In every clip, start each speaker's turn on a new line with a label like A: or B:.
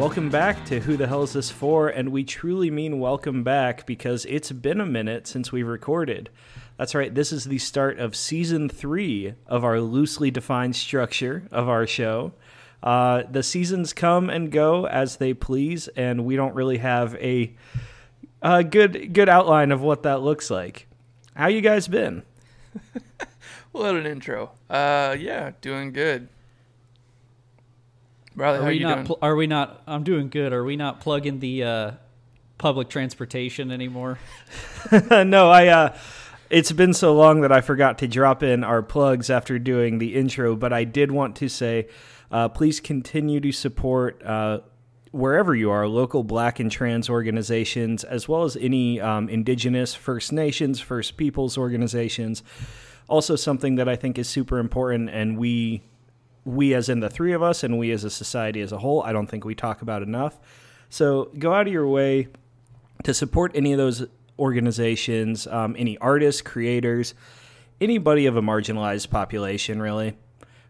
A: Welcome back to Who the Hell is This For? And we truly mean welcome back because it's been a minute since we recorded. That's right, this is the start of season three of our loosely defined structure of our show. Uh, the seasons come and go as they please, and we don't really have a, a good good outline of what that looks like. How you guys been?
B: What an intro. Uh, yeah, doing good. Riley,
C: Are
B: how
C: we
B: you
C: not?
B: doing?
C: Pl- are we not? I'm doing good. Are we not plugging the uh, public transportation anymore?
A: no, I. Uh, it's been so long that I forgot to drop in our plugs after doing the intro, but I did want to say, uh, please continue to support uh, wherever you are, local Black and Trans organizations, as well as any um, Indigenous, First Nations, First Peoples organizations. Also, something that I think is super important, and we, we as in the three of us, and we as a society as a whole, I don't think we talk about enough. So go out of your way to support any of those organizations, um, any artists, creators, anybody of a marginalized population, really.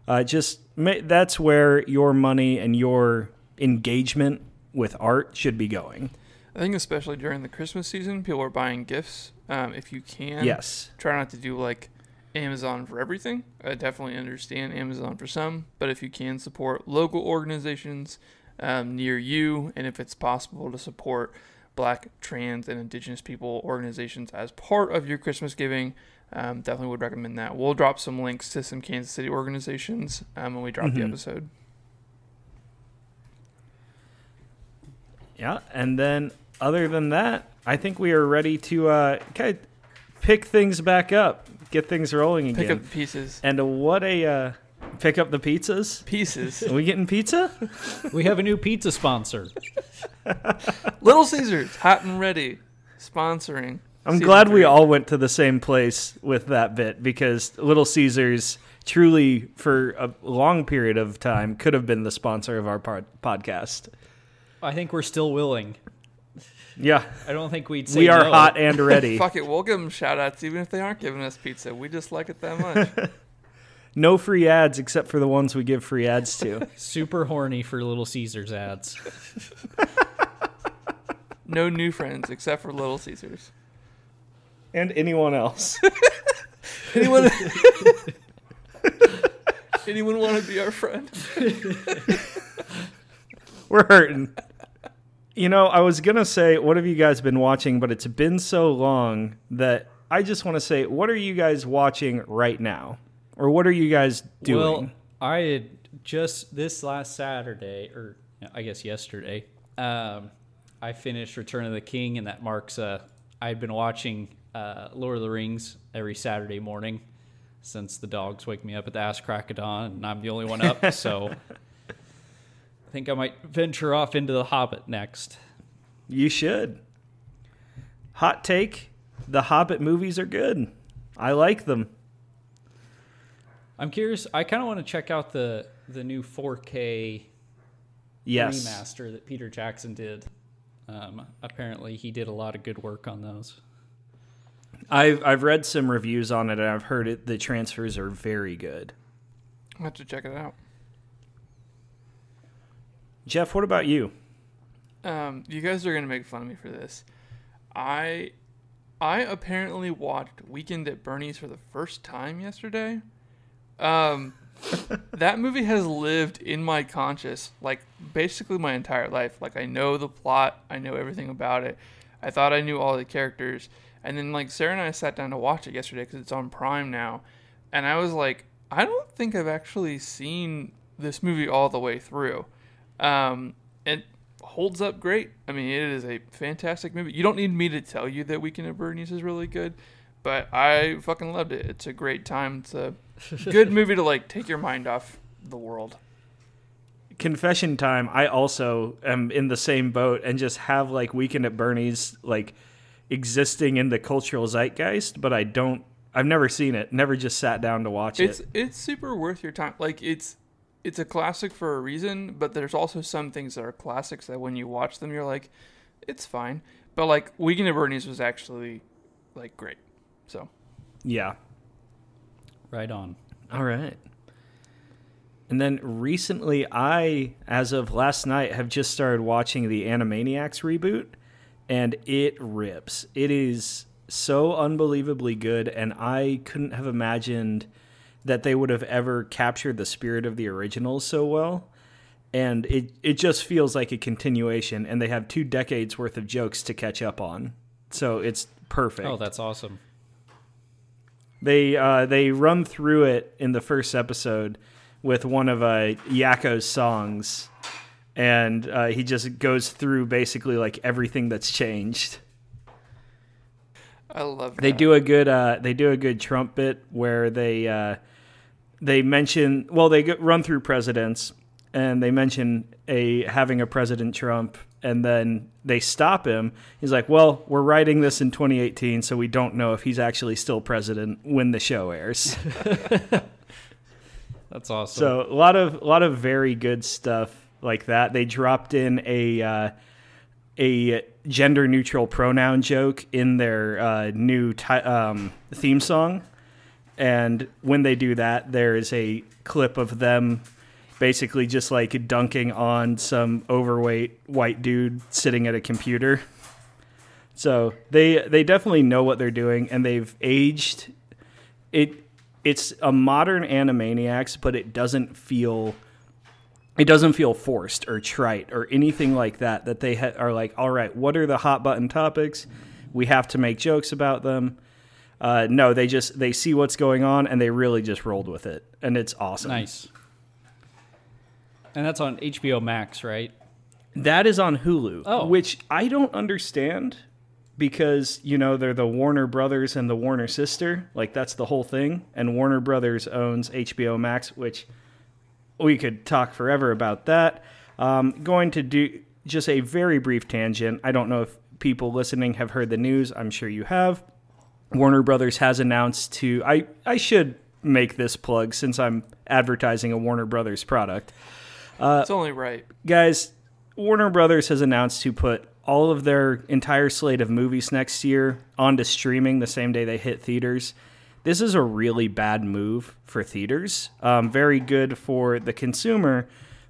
A: Uh, just that's where your money and your engagement with art should be going.
B: I think especially during the Christmas season, people are buying gifts. Um, if you can,
A: Yes.
B: try not to do like Amazon for everything. I definitely understand Amazon for some, but if you can support local organizations um, near you, and if it's possible to support Black, Trans, and Indigenous people organizations as part of your Christmas giving, um, definitely would recommend that. We'll drop some links to some Kansas City organizations um, when we drop the
A: Mhm.
B: episode.
A: Yeah. And then, other than that, I think we are ready to uh, kind of pick things back up, get things rolling again.
B: Pick up the pieces.
A: and what a uh, pick up the pizzas.
B: Pieces.
A: Are we getting pizza?
C: We have a new pizza sponsor.
B: Little Caesars, hot and ready, sponsoring.
A: I'm
B: season
A: glad we all went to the same place with that bit because Little Caesars truly, for a long period of time, could have been the sponsor of our pod- podcast.
C: I think we're still willing.
A: Yeah,
C: I don't think we'd say
A: we are
C: no.
A: hot and ready.
B: Fuck it, we'll give them shout outs even if they aren't giving us pizza. We just like it that much.
A: no free ads except for the ones we give free ads to.
C: Super horny for Little Caesars ads.
B: no new friends except for Little Caesars.
A: and anyone else.
B: Anyone? Anyone want to be our friend?
A: We're hurting. You know, I was going to say, what have you guys been watching? But it's been so long that I just want to say, what are you guys watching right now? Or what are you guys doing?
C: Well, I had just this last Saturday, or I guess yesterday, um, I finished Return of the King, and that marks uh, I'd been watching uh, Lord of the Rings every Saturday morning since the dogs wake me up at the ass crack of dawn, and I'm the only one up. so I think I might venture off into The Hobbit next.
A: You should. Hot take The Hobbit movies are good. I like them.
C: I'm curious. I kind of want to check out the the new 4K
A: Yes.
C: remaster that Peter Jackson did. Um, apparently, he did a lot of good work on those.
A: I've, I've read some reviews on it and I've heard it. The transfers are very good.
B: I'll have to check it out.
A: Jeff, what about you?
B: Um, you guys are gonna make fun of me for this. I, I apparently watched Weekend at Bernie's for the first time yesterday. Um, that movie has lived in my conscious like basically my entire life. Like I know the plot, I know everything about it. I thought I knew all the characters, and then like Sarah and I sat down to watch it yesterday because it's on Prime now, and I was like, I don't think I've actually seen this movie all the way through. Um, it holds up great. I mean, it is a fantastic movie. You don't need me to tell you that Weekend at Bernie's is really good, but I fucking loved it. It's a great time. It's a good movie to like take your mind off the world.
A: Confession time. I also am in the same boat and just have like Weekend at Bernie's like existing in the cultural zeitgeist, but I don't. I've never seen it. Never just sat down to watch
B: It's
A: it.
B: it's super worth your time. Like it's it's a classic for a reason, but there's also some things that are classics that when you watch them, you're like, it's fine. But like Weekend at Bernie's was actually like great. So
A: Yeah.
C: Right on.
A: All right. And then recently, I, as of last night, have just started watching the Animaniacs reboot, and it rips. It is so unbelievably good, and I couldn't have imagined that they would have ever captured the spirit of the originals so well. And it, it just feels like a continuation, and they have two decades worth of jokes to catch up on. So it's perfect.
C: Oh, that's awesome.
A: They uh, they run through it in the first episode with one of uh, Yakko's songs, and uh, he just goes through basically like everything that's changed.
B: I love that.
A: They do a good uh, they do a good Trump bit where they uh, they mention well they go, run through presidents and they mention a having a President Trump and then they stop him. He's like, "Well, we're writing this in 2018, so we don't know if he's actually still president when the show airs."
C: That's awesome.
A: So a lot of a lot of very good stuff like that. They dropped in a uh, a gender neutral pronoun joke in their uh, new ti um, theme song, and when they do that, there is a clip of them basically just like dunking on some overweight white dude sitting at a computer. So they they definitely know what they're doing, and they've aged it it's a modern Animaniacs, but it doesn't feel it doesn't feel forced or trite or anything like that. That they ha- are like, all right, what are the hot button topics? We have to make jokes about them. Uh, no, they just they see what's going on and they really just rolled with it, and it's awesome.
C: nice. And that's on HBO Max, right?
A: That is on Hulu,
C: Oh.
A: which I don't understand because you know they're the Warner Brothers and the Warner sister, like that's the whole thing. And Warner Brothers owns HBO Max, which we could talk forever about that. Um, going to do just a very brief tangent. I don't know if people listening have heard the news. I'm sure you have. Warner Brothers has announced to I I should make this plug since I'm advertising a Warner Brothers product
B: it's only right.
A: guys, Warner Brothers has announced to put all of their entire slate of movies next year onto streaming the same day they hit theaters. This is a really bad move for theaters. Um, very good for the consumer,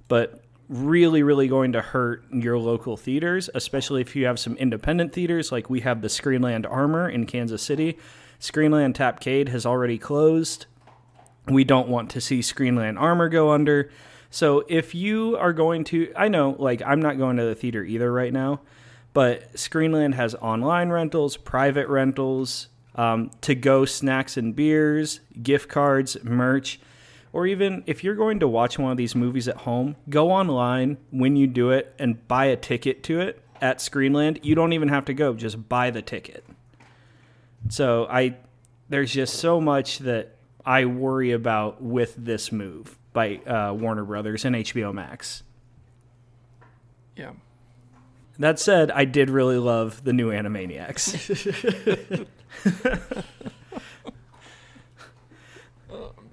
A: but really, really going to hurt your local theaters, especially if you have some independent theaters like we have the Screenland Armour in Kansas City. Screenland Tapcade has already closed. We don't want to see Screenland Armour go under. So if you are going to, I know, like, I'm not going to the theater either right now, but Screenland has online rentals, private rentals, um, to go snacks and beers, gift cards, merch, or even if you're going to watch one of these movies at home, go online when you do it and buy a ticket to it at Screenland. You don't even have to go, just buy the ticket. So I, there's just so much that I worry about with this move by uh, Warner Brothers and HBO Max.
B: Yeah.
A: That said, I did really love the new Animaniacs.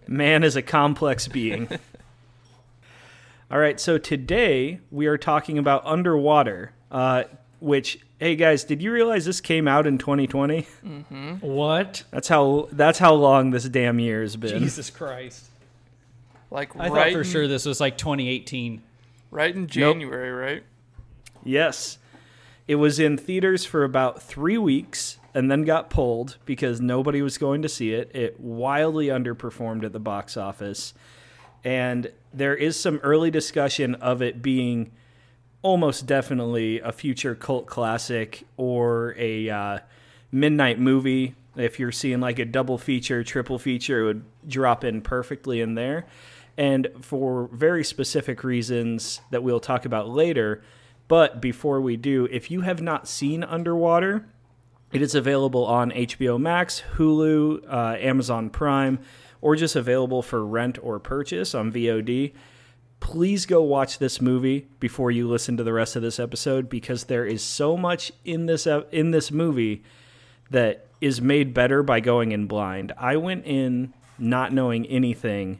A: Man is a complex being. All right, so today we are talking about Underwater, uh, which, hey guys, did you realize this came out in 2020?
C: What?
A: That's how that's how long this damn year has been.
C: Jesus Christ.
B: Like
C: I
B: right
C: thought for
B: in,
C: sure this was like 2018.
B: right in January, right?
A: Yes. It was in theaters for about three weeks and then got pulled because nobody was going to see it. It wildly underperformed at the box office. And there is some early discussion of it being almost definitely a future cult classic or a uh, midnight movie. If you're seeing like a double feature, triple feature, it would drop in perfectly in there. And for very specific reasons that we'll talk about later. But before we do, if you have not seen Underwater, it is available on HBO Max, Hulu, uh, Amazon Prime, or just available for rent or purchase on VOD. Please go watch this movie before you listen to the rest of this episode because there is so much in this in this movie that is made better by going in blind. I went in not knowing anything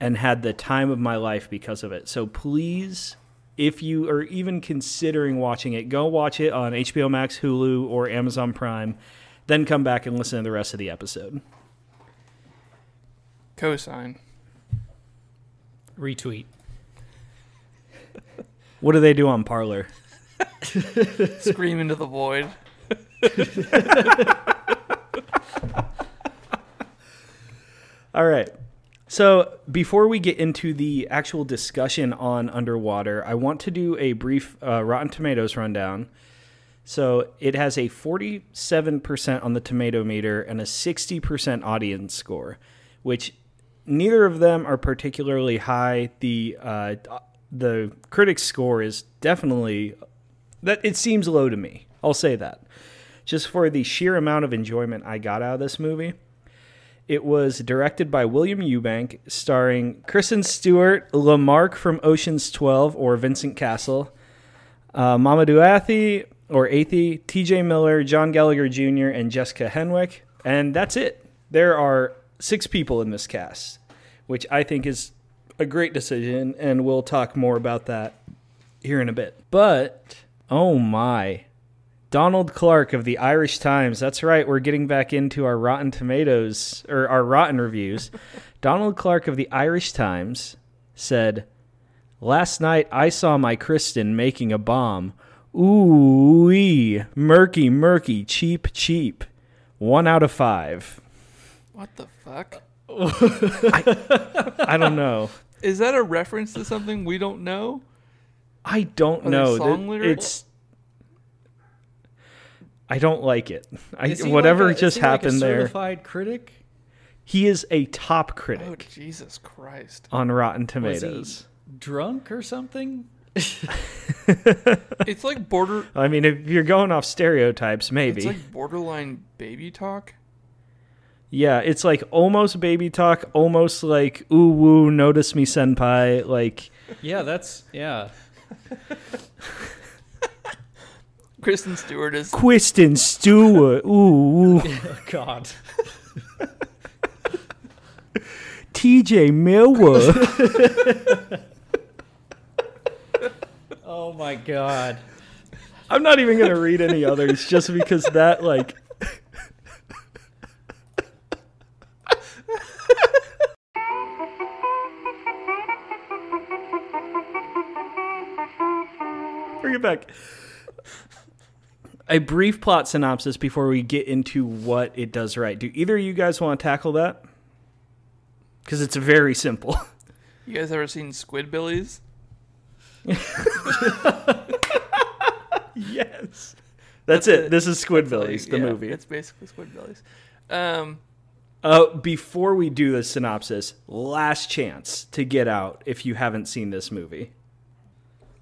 A: and had the time of my life because of it. So please if you are even considering watching it, go watch it on HBO Max, Hulu, or Amazon Prime. Then come back and listen to the rest of the episode.
B: Cosign.
C: Retweet.
A: What do they do on Parler?
B: Scream into the void.
A: All right. So before we get into the actual discussion on Underwater, I want to do a brief uh, Rotten Tomatoes rundown. So it has a 47% on the tomato meter and a 60% audience score, which neither of them are particularly high. The uh, the critics score is definitely that it seems low to me. I'll say that. Just for the sheer amount of enjoyment I got out of this movie. It was directed by William Eubank, starring Kristen Stewart, Lamarck from Ocean's 12 or Vincent Cassel, uh, Mamadou Athie or Athie, TJ Miller, John Gallagher Jr., and Jessica Henwick. And that's it. There are six people in this cast, which I think is a great decision, and we'll talk more about that here in a bit. But, oh my. Donald Clarke of the Irish Times. That's right. We're getting back into our Rotten Tomatoes or our Rotten reviews. Donald Clarke of the Irish Times said, Last night I saw my Kristen making a bomb. Ooh, wee, murky, murky, cheap, cheap. One out of five.
B: What the fuck?
A: I don't know.
B: Is that a reference to something we don't know?
A: I don't
B: Are
A: know.
B: song lyrics?
A: It's. I don't like it. I,
C: Is he
A: whatever
C: like a- is
A: just
C: he like a
A: happened there.
C: Certified critic.
A: He is a top critic.
B: Oh Jesus Christ!
A: on Rotten
C: Was
A: Tomatoes.
C: he drunk or something?
B: It's like border.
A: I mean, if you're going off stereotypes, maybe.
B: It's like borderline baby talk.
A: yeah, it's like almost baby talk, almost like ooh woo, notice me senpai. Like,
C: Yeah, that's yeah.
B: Kristen Stewart is
A: Kristen Stewart, ooh, ooh.
C: Oh God.
A: TJ Millwood.
C: Oh my God.
A: I'm not even gonna read any others just because that like. Bring it back. A brief plot synopsis before we get into what it does right. Do either of you guys want to tackle that? Because it's very simple.
B: You guys ever seen Squidbillies?
A: yes. That's it. This is Squidbillies, the
B: Yeah,
A: movie.
B: It's basically Squidbillies. Um,
A: Uh, before we do the synopsis, last chance to get out if you haven't seen this movie.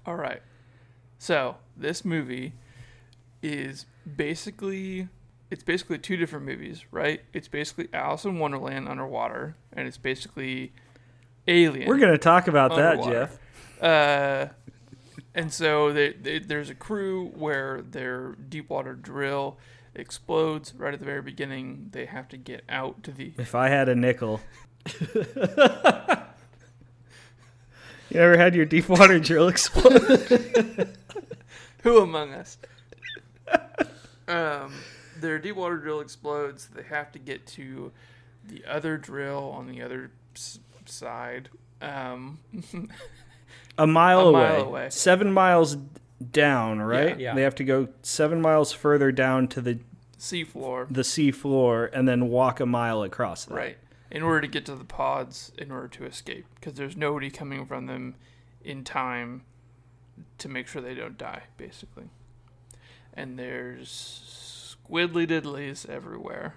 B: all right. So this movie is basically it's basically two different movies, right? It's basically Alice in Wonderland underwater, and it's basically Alien.
A: We're going to talk about that, Jeff.
B: Uh, and so they, they, there's a crew where their deep water drill explodes right at the very beginning. They have to get out to the.
A: If I had a nickel. you ever had your deep water drill explode?
B: Who among us? Um, their deep water drill explodes. They have to get to the other drill on the other s- side. Um,
A: a mile,
B: A
A: away.
B: mile away.
A: Seven miles down, right?
C: Yeah.
A: They have to go seven miles further down to the,
B: seafloor.
A: the sea floor and then walk a mile across that.
B: Right. In order to get to the pods, in order to escape, because there's nobody coming from them in time to make sure they don't die, basically. And there's squiddly diddlies everywhere.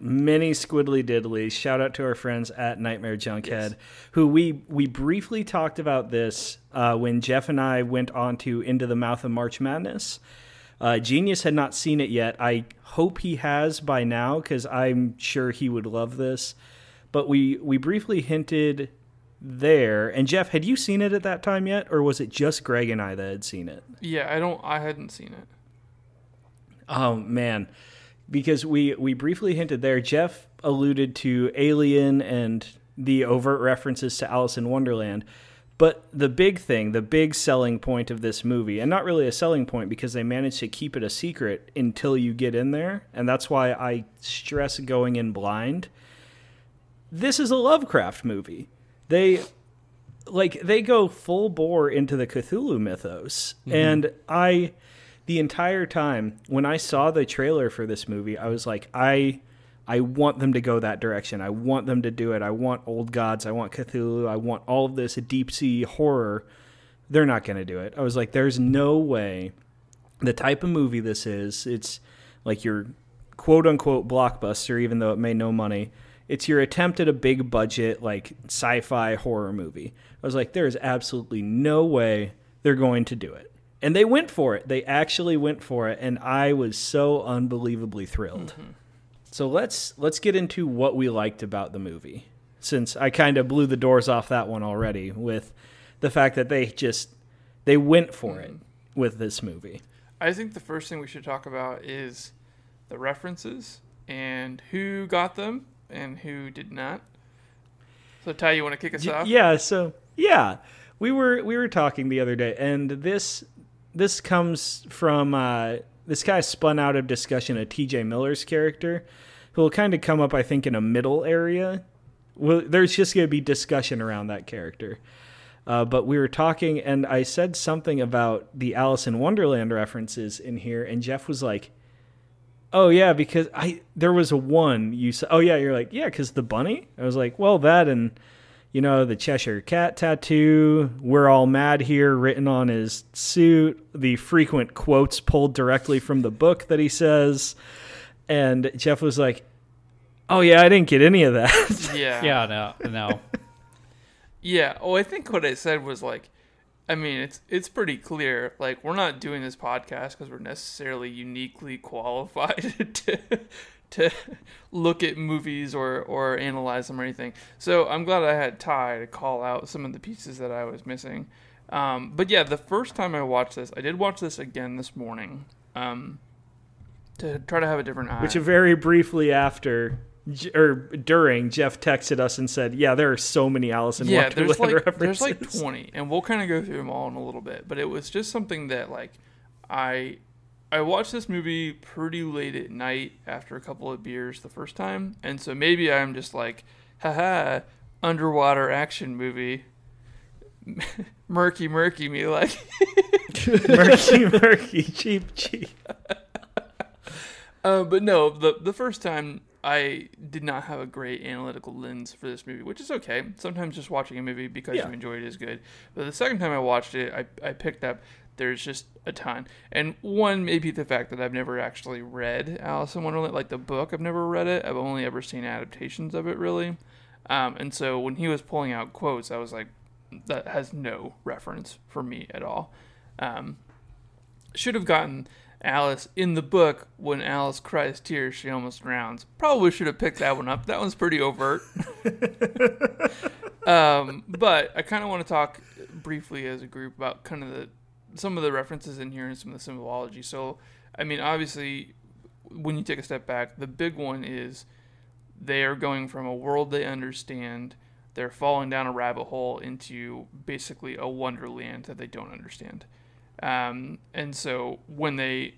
A: many squiddly diddlies. Shout out to our friends at Nightmare Junkhead,
B: Yes.
A: who we we briefly talked about this uh, when Jeff and I went on to Into the Mouth of March Madness. Uh, Genius had not seen it yet. I hope he has by now because I'm sure he would love this. But we we briefly hinted there. And Jeff, had you seen it at that time yet, or was it just Greg and I that had seen it?
B: Yeah, I don't. I hadn't seen it.
A: Oh man, because we we briefly hinted there. Jeff alluded to Alien and the overt references to Alice in Wonderland. But the big thing, the big selling point of this movie, and not really a selling point because they managed to keep it a secret until you get in there, and that's why I stress going in blind. This is a Lovecraft movie. They like they go full bore into the Cthulhu mythos, mm-hmm. and I, the entire time when I saw the trailer for this movie, I was like, I, I want them to go that direction. I want them to do it. I want old gods. I want Cthulhu. I want all of this deep sea horror. They're not going to do it. I was like, there's no way. The type of movie this is, it's like your quote unquote blockbuster, even though it made no money. It's your attempt at a big budget, like sci fi horror movie. I was like, there is absolutely no way they're going to do it. And they went for it. They actually went for it. And I was so unbelievably thrilled. Mm-hmm. So let's let's get into what we liked about the movie. Since I kind of blew the doors off that one already with the fact that they just they went for it mm. with this movie.
B: I think the first thing we should talk about is the references and who got them and who did not. So Ty, you want to kick us off?
A: Yeah, so yeah, we were we were talking the other day, and this this comes from uh, this guy spun out of discussion of T.J. Miller's character, who will kind of come up, I think, in a middle area. Well, there's just going to be discussion around that character. Uh, but we were talking, and I said something about the Alice in Wonderland references in here, and Jeff was like, "Oh yeah, because I there was a one you said. Oh yeah, you're like yeah, because the bunny." I was like, "Well, that and you know the Cheshire Cat tattoo. We're all mad here, written on his suit. The frequent quotes pulled directly from the book that he says." And Jeff was like, "Oh yeah, I didn't get any of that."
B: Yeah.
C: Yeah, no, no.
B: Yeah. Oh, I think what I said was like, I mean, it's it's pretty clear. Like, we're not doing this podcast because we're necessarily uniquely qualified to to look at movies or or analyze them or anything. So I'm glad I had Ty to call out some of the pieces that I was missing. Um, but yeah, the first time I watched this, I did watch this again this morning. Um, to try to have a different eye.
A: Which very briefly after or during Jeff texted us and said, "Yeah, there are so many Alice in
B: yeah,
A: Wonderland
B: there's like
A: references."
B: there's like 20, and we'll kind of go through them all in a little bit. But it was just something that like I I watched this movie pretty late at night after a couple of beers the first time, and so maybe I'm just like, haha, underwater action movie. murky, murky me like.
A: murky, murky, cheap, cheap.
B: Uh, but no, the the first time I did not have a great analytical lens for this movie, which is okay. Sometimes just watching a movie because
A: Yeah.
B: you enjoy it is good. But the second time I watched it, I, I picked up there's just a ton. And one maybe the fact that I've never actually read Alice in Wonderland, like the book, I've never read it. I've only ever seen adaptations of it, really. Um, and so when he was pulling out quotes, I was like, that has no reference for me at all. Um, should have gotten Alice in the book when Alice cries tears, she almost drowns. Probably should have picked that one up. That one's pretty overt. um, but I kind of want to talk briefly as a group about kind of the some of the references in here and some of the symbology. So, I mean, obviously, when you take a step back, the big one is they are going from a world they understand. They're falling down a rabbit hole into basically a wonderland that they don't understand. Um, and so when they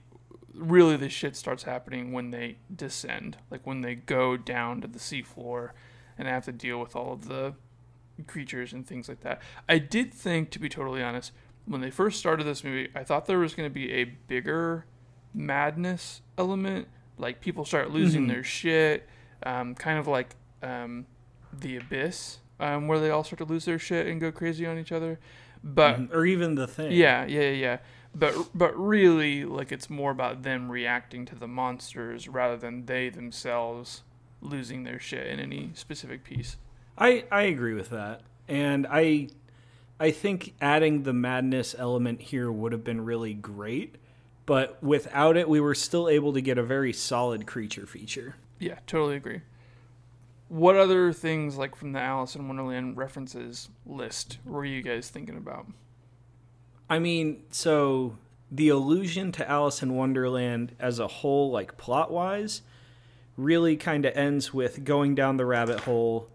B: really the shit starts happening when they descend, like when they go down to the seafloor and have to deal with all of the creatures and things like that. I did think, to be totally honest, when they first started this movie, I thought there was going to be a bigger madness element, like people start losing
A: Mhm.
B: their shit, um, kind of like um, the abyss, um, where they all start to lose their shit and go crazy on each other. But mm-hmm.
A: or even the thing.
B: yeah, yeah, yeah, yeah. But but really, like it's more about them reacting to the monsters rather than they themselves losing their shit in any specific piece.
A: I I agree with that, and I I think adding the madness element here would have been really great, but without it, we were still able to get a very solid creature feature.
B: Yeah, totally agree. What other things like from the Alice in Wonderland references list were you guys thinking about?
A: I mean, so the allusion to Alice in Wonderland as a whole, like plot wise, really kind of ends with going down the rabbit hole,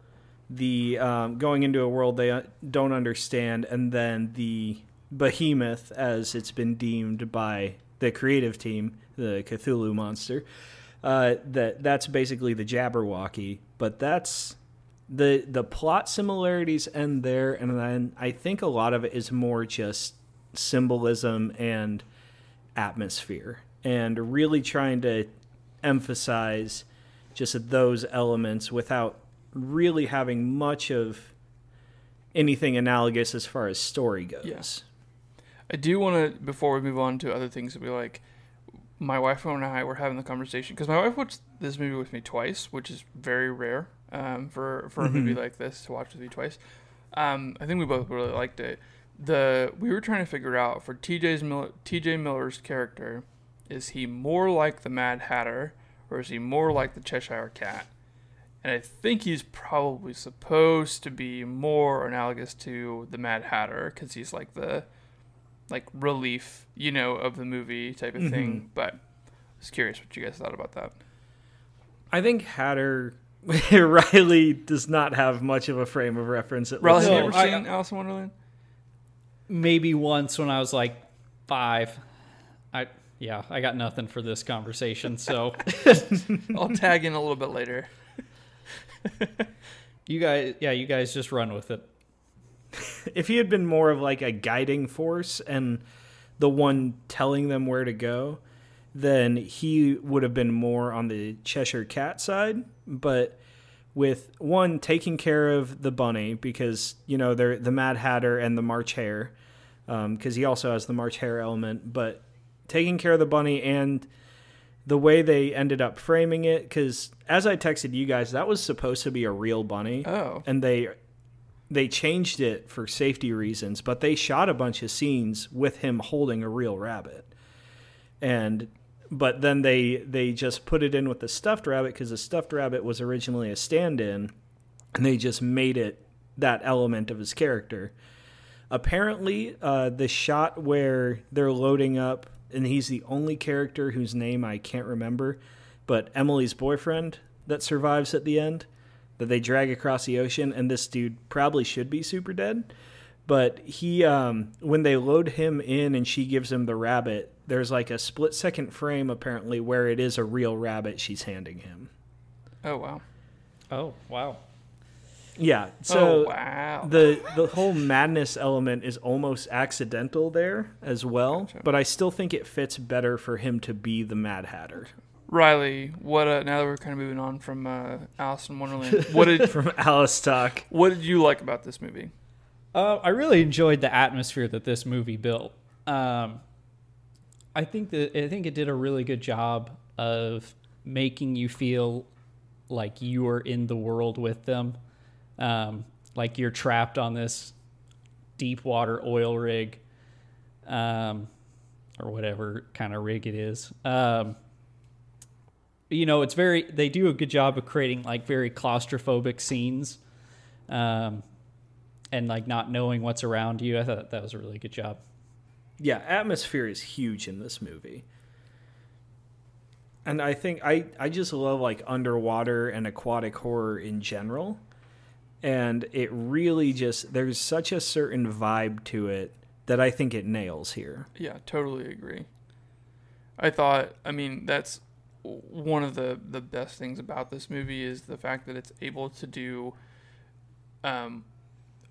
A: the um, going into a world they uh, don't understand, and then the behemoth, as it's been deemed by the creative team, the Cthulhu monster. Uh, that that's basically the Jabberwocky, but that's the the plot similarities end there, and then I think a lot of it is more just symbolism and atmosphere, and really trying to emphasize just those elements without really having much of anything analogous as far as story goes.
B: Yeah. I do want to, before we move on to other things, to be like, my wife and I were having the conversation because my wife watched this movie with me twice, which is very rare um, for for a movie
A: Mhm.
B: like this to watch with me twice. Um, I think we both really liked it. The we were trying to figure out for TJ's Mil- TJ Miller's character, is he more like the Mad Hatter or is he more like the Cheshire Cat? And I think he's probably supposed to be more analogous to the Mad Hatter because he's like the like relief, you know, of the movie type of mm-hmm. thing. But I was curious what you guys thought about that.
A: I think Hatter Riley does not have much of a frame of reference. It
B: Riley,
A: looks
B: have you ever
A: like.
C: I-
B: seen Alice in Wonderland?
C: Maybe once when I was like five. I yeah, I got nothing for this conversation. So
B: I'll tag in a little bit later.
C: you guys, yeah, you guys just run with it.
A: if he had been more of like a guiding force and the one telling them where to go, then he would have been more on the Cheshire Cat side. But with one taking care of the bunny because you know they're the Mad Hatter and the March Hare, um, because he also has the March Hare element. But taking care of the bunny and the way they ended up framing it, because as I texted you guys, that was supposed to be a real bunny
B: Oh,
A: and they they changed it for safety reasons, but they shot a bunch of scenes with him holding a real rabbit. And but then they they just put it in with the stuffed rabbit because the stuffed rabbit was originally a stand-in and they just made it that element of his character. Apparently, uh, the shot where they're loading up, and he's the only character whose name I can't remember, but Emily's boyfriend that survives at the end, that they drag across the ocean, and this dude probably should be super dead. But he, um, when they load him in and she gives him the rabbit, there's like a split second frame apparently where it is a real rabbit she's handing him.
B: oh wow.
C: Oh wow.
A: Yeah. So
B: oh wow.
A: the the whole madness element is almost accidental there as well,
B: Gotcha.
A: but I still think it fits better for him to be the Mad Hatter
B: Riley, what? Uh, now that we're kind of moving on from uh, Alice in Wonderland, what did
A: from Alice Talk.
B: what did you like about this movie?
C: Uh, I really enjoyed the atmosphere that this movie built. Um, I think that I think it did a really good job of making you feel like you are in the world with them, um, like you're trapped on this deep water oil rig, um, or whatever kind of rig it is. Um, you know, it's very they do a good job of creating like very claustrophobic scenes. Um, and like not knowing what's around you. I thought that was a really good job.
A: Yeah, atmosphere is huge in this movie. And I think I, I just love like underwater and aquatic horror in general. And it really just there's such a certain vibe to it that I think it nails here.
B: Yeah, totally agree. I thought, I mean, that's one of the the best things about this movie is the fact that it's able to do um,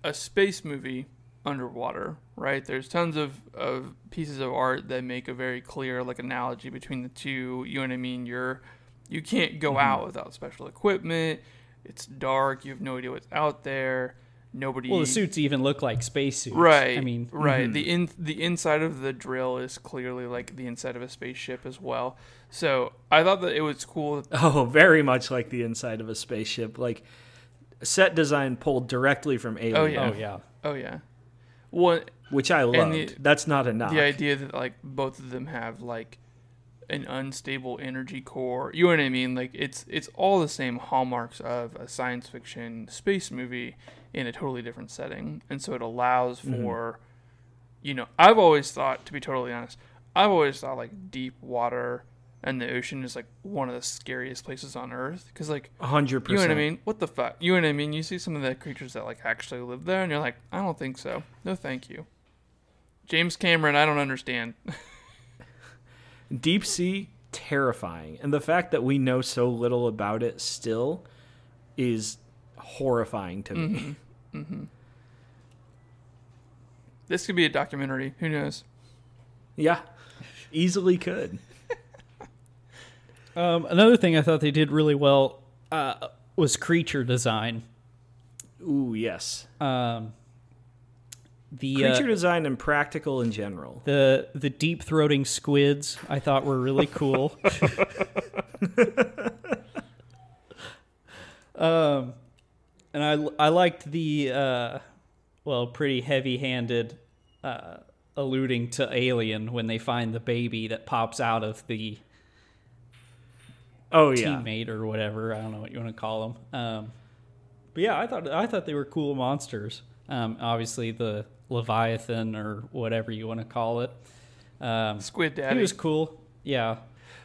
B: a space movie underwater, right? There's tons of, of pieces of art that make a very clear like analogy between the two. You know what I mean? You're you can't go out without special equipment. It's dark. You have no idea what's out there. Nobody.
C: Well, the suits even look like spacesuits.
B: Right.
C: I mean,
B: right.
A: Mhm.
B: The in the inside of the drill is clearly like the inside of a spaceship as well. So I thought that it was cool.
A: Oh, very much like the inside of a spaceship. Like set design pulled directly from Alien.
B: Oh, yeah.
C: oh yeah.
B: Oh yeah. Well,
A: Which I loved.
B: the-
A: That's not a knock.
B: the idea that like both of them have like an unstable energy core. You know what I mean? Like it's it's all the same hallmarks of a science fiction space movie in a totally different setting, and so it allows
A: Mhm.
B: for, you know, I've always thought, to be totally honest, I've always thought like deep water and the ocean is like one of the scariest places on Earth because like
A: A hundred
B: you know what I mean? What the fuck? You know what I mean? You see some of the creatures that like actually live there, and you're like, I don't think so. No, thank you. James Cameron, I don't understand.
A: Deep sea, terrifying. And the fact that we know so little about it still is horrifying to me.
B: This could be a documentary. Who knows?
A: Yeah, easily could.
C: Um, another thing I thought they did really well uh, was creature design.
A: Ooh, yes.
C: Um, the
A: Creature
C: uh,
A: design and practical in general.
C: the the deep throating squids I thought were really cool. um, and I I liked the uh, well pretty heavy handed uh, alluding to Alien when they find the baby that pops out of the
A: Oh yeah.
C: teammate or whatever. I don't know what you want to call them. Um, but yeah, I thought I thought they were cool monsters. Um, obviously, the Leviathan or whatever you want to call it. Um,
B: Squid
C: he
B: Daddy.
C: was cool. Yeah.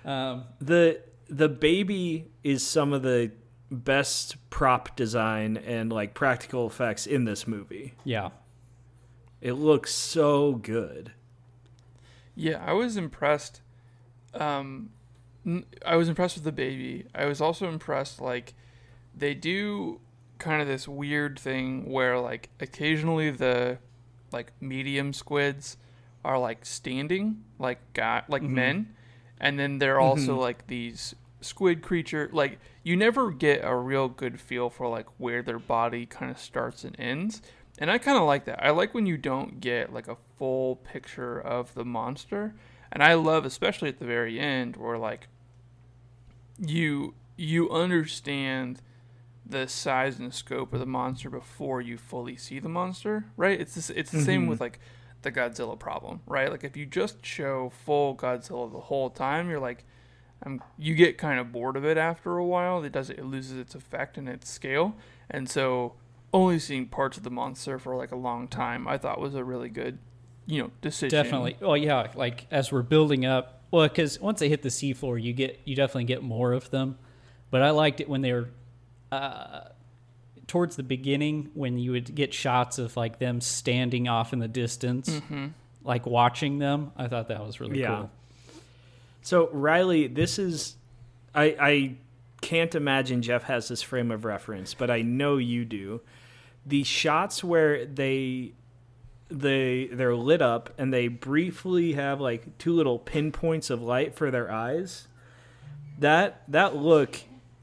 C: Um,
A: the the baby is some of the best prop design and like practical effects in this movie.
C: yeah.
A: It looks so good.
B: Yeah, I was impressed. Um, I was impressed with the baby. I was also impressed, like, they do kind of this weird thing where, like, occasionally the, like, medium squids are, like, standing, like, guy, like men. And then they're also, like, these squid creature. Like, you never get a real good feel for, like, where their body kind of starts and ends. And I kind of like that. I like when you don't get like a full picture of the monster. And I love especially at the very end where like you you understand the size and scope of the monster before you fully see the monster, right? It's this, it's the same mm-hmm. with like the Godzilla problem, right? Like if you just show full Godzilla the whole time, you're like um, you get kind of bored of it after a while. It does it loses its effect and its scale. And so only seeing parts of the monster for like a long time, I thought was a really good, you know, decision.
C: Definitely. Oh yeah, like as we're building up. Well, because once they hit the seafloor, you get you definitely get more of them. But I liked it when they were uh, towards the beginning when you would get shots of like them standing off in the distance,
B: Mm-hmm.
C: like watching them. I thought that was really
A: Yeah.
C: cool.
A: So Riley, this is I I can't imagine Jeff has this frame of reference, but I know you do. The shots where they they they're lit up and they briefly have like two little pinpoints of light for their eyes. That that look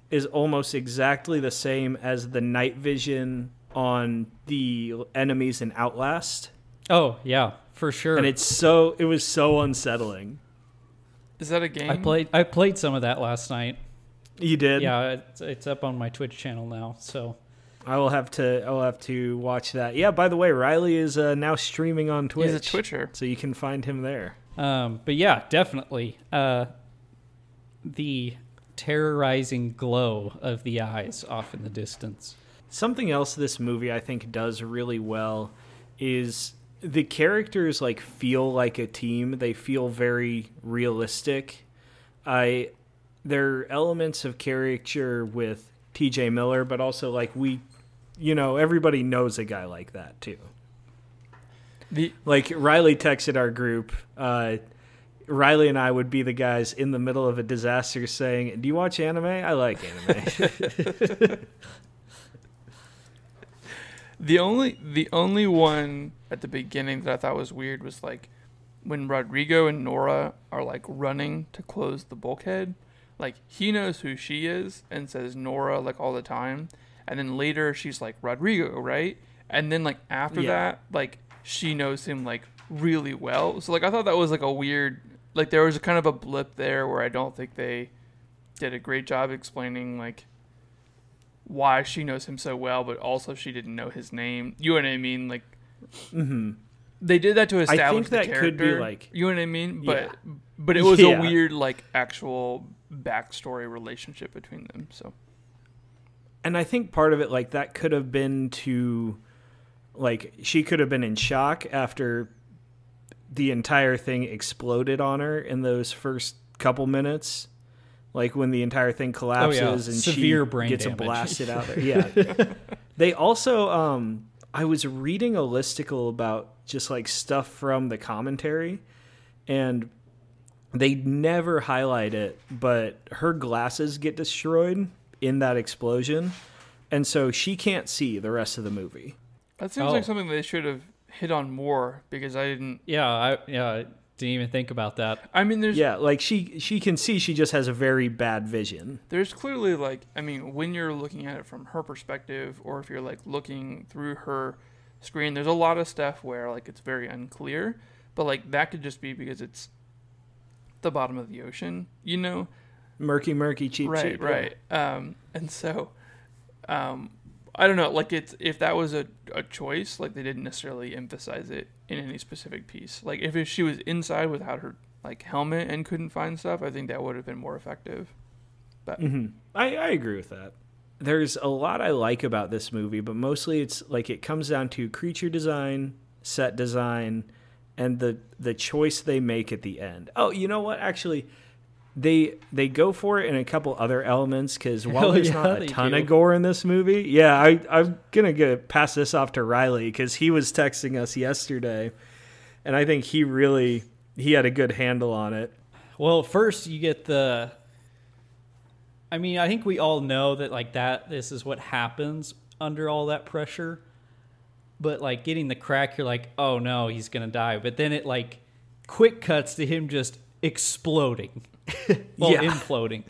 A: is almost exactly the same as the night vision on the enemies in Outlast.
C: Oh yeah, for sure.
A: And it's so it was so unsettling.
B: Is that a game?
C: I played I played some of that last night.
A: You did?
C: Yeah, it's, it's up on my Twitch channel now. So
A: I will have to. I will have to watch that. Yeah. By the way, Riley is uh, now streaming on Twitch.
B: He's a Twitcher.
A: so you can find him there.
C: Um, but yeah, definitely. Uh, the terrorizing glow of the eyes off in the distance.
A: Something else this movie I think does really well is the characters like feel like a team. They feel very realistic. I there are elements of caricature with T.J. Miller, but also like we, you know, everybody knows a guy like that too.
B: The
A: like Riley texted our group. Uh, Riley and I would be the guys in the middle of a disaster saying, "Do you watch anime? I like anime."
B: the only the only one at the beginning that I thought was weird was like when Rodrigo and Nora are like running to close the bulkhead. Like he knows who she is and says Nora like all the time, and then later she's like Rodrigo, right? And then like after
A: Yeah.
B: that, like she knows him like really well. So like I thought that was like a weird like there was a kind of a blip there where I don't think they did a great job explaining like why she knows him so well, but also she didn't know his name. You know what I mean? Like
A: hmm
B: they did that to establish
A: think
B: the
A: that could be,
B: character.
A: like-
B: you know what I mean? But
A: Yeah.
B: but it was
A: Yeah.
B: a weird like actual backstory relationship between them. So
A: and I think part of it, like that, could have been to, like, she could have been in shock after the entire thing exploded on her in those first couple minutes. Like when the entire thing collapses and
C: Severe
A: she
C: brain
A: gets
C: damage.
A: blasted out there. Yeah. they also, um, I was reading a listicle about just like stuff from the commentary, and they never highlight it, but her glasses get destroyed in that explosion. and so she can't see the rest of the movie.
B: That seems
C: Oh.
B: like something they should have hit on more because I didn't.
C: Yeah, I yeah, I didn't even think about that.
B: I mean, there's
A: Yeah, like she she can see, she just has a very bad vision.
B: there's clearly like I mean, when you're looking at it from her perspective, or if you're like looking through her screen, there's a lot of stuff where like it's very unclear. But like that could just be because it's the bottom of the ocean, you know.
A: Murky, murky, cheap,
B: right
A: cheap. yeah.
B: right um and so um i don't know like it's if that was a, a choice like they didn't necessarily emphasize it in any specific piece like if, if she was inside without her like helmet and couldn't find stuff i think that would have been more effective but
A: hmm I, I agree with that. There's a lot I like about this movie, but mostly it's like it comes down to creature design, set design, and the the choice they make at the end. Oh, you know what? Actually, they they go for it in a couple other elements because oh, while
C: Oh,
A: there's
C: yeah,
A: not a ton
C: do.
A: of gore in this movie, yeah, I I'm gonna go pass this off to Riley because he was texting us yesterday, and I think he really he had a good handle on it.
C: Well, first you get the. I mean, I think we all know that like that. This is what happens under all that pressure. But like getting the crack, you're like, oh no, he's gonna die. But then it like quick cuts to him just exploding, well,
A: Yeah.
C: imploding,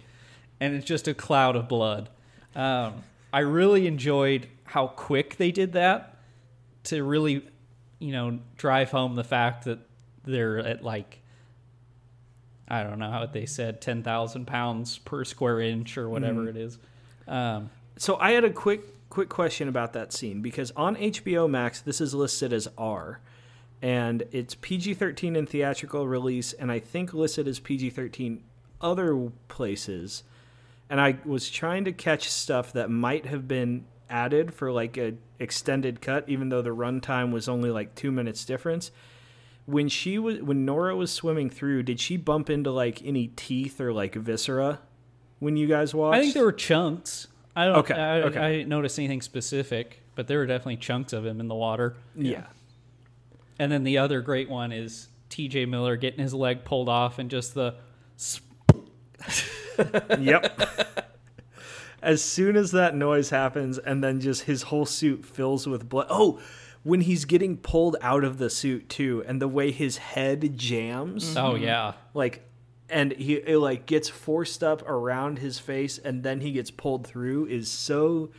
C: and it's just a cloud of blood. Um, I really enjoyed how quick they did that to really, you know, drive home the fact that they're at like I don't know how they said ten thousand pounds per square inch or whatever it is. Um,
A: So I had a quick quick question about that scene because on HBO Max this is listed as R and it's PG-13 in theatrical release and I think listed as PG-13 other places. And I was trying to catch stuff that might have been added for like a extended cut even though the runtime was only like 2 minutes difference. When she was when Nora was swimming through, did she bump into like any teeth or like viscera when you guys watched?
C: I think there were chunks. I don't.
A: Okay,
C: I,
A: okay.
C: I didn't notice anything specific, but there were definitely chunks of him in the water.
A: yeah.
C: And then the other great one is T.J. Miller getting his leg pulled off and just the. Sp-
A: Yep. as soon as that noise happens, and then just his whole suit fills with blood. Oh, when he's getting pulled out of the suit too, and the way his head jams,
C: Oh yeah.
A: like, and he it like gets forced up around his face, and then he gets pulled through is so,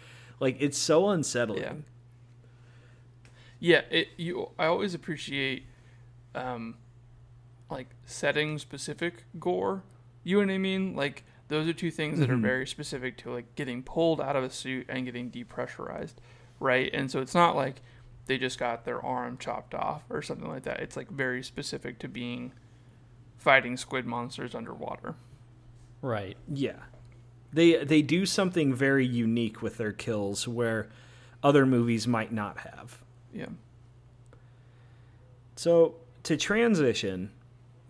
A: like, it's so unsettling.
B: Yeah. yeah it you i always appreciate um like setting specific gore you know what i mean like those are two things that are mm-hmm. very specific to like getting pulled out of a suit and getting depressurized right and so it's not like they just got their arm chopped off or something like that it's like very specific to being fighting squid monsters underwater
C: Right.
A: Yeah. They they do something very unique with their kills where other movies might not have.
B: yeah
A: So, to transition,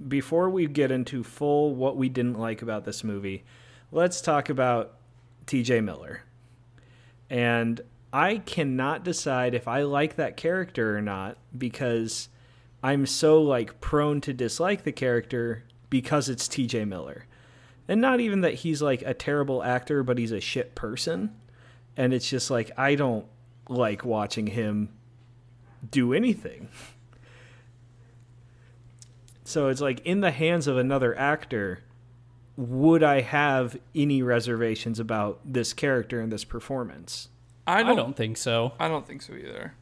A: before we get into full what we didn't like about this movie, let's talk about TJ Miller. And I cannot decide if I like that character or not because I'm so like prone to dislike the character because it's TJ Miller. And not even that he's like a terrible actor, but he's a shit person. And it's just like I don't like watching him do anything. So it's like in the hands of another actor, would I have any reservations about this character and this performance?
B: i
C: I
B: don't,
C: don't think so.
B: I don't think so either.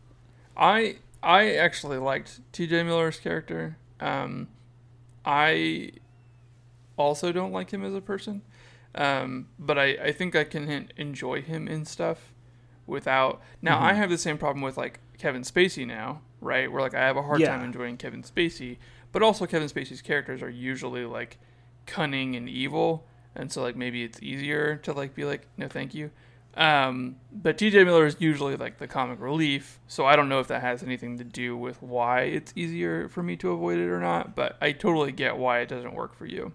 B: I I actually liked T.J. Miller's character. Um, I also don't like him as a person, um, but I, I think I can enjoy him in stuff without. Now I have the same problem with like Kevin Spacey now, right? Where like I have a hard
A: Yeah.
B: time enjoying Kevin Spacey, but also Kevin Spacey's characters are usually like cunning and evil, and so like maybe it's easier to like be like no thank you. Um, but TJ Miller is usually like the comic relief, so I don't know if that has anything to do with why it's easier for me to avoid it or not. But I totally get why it doesn't work for you.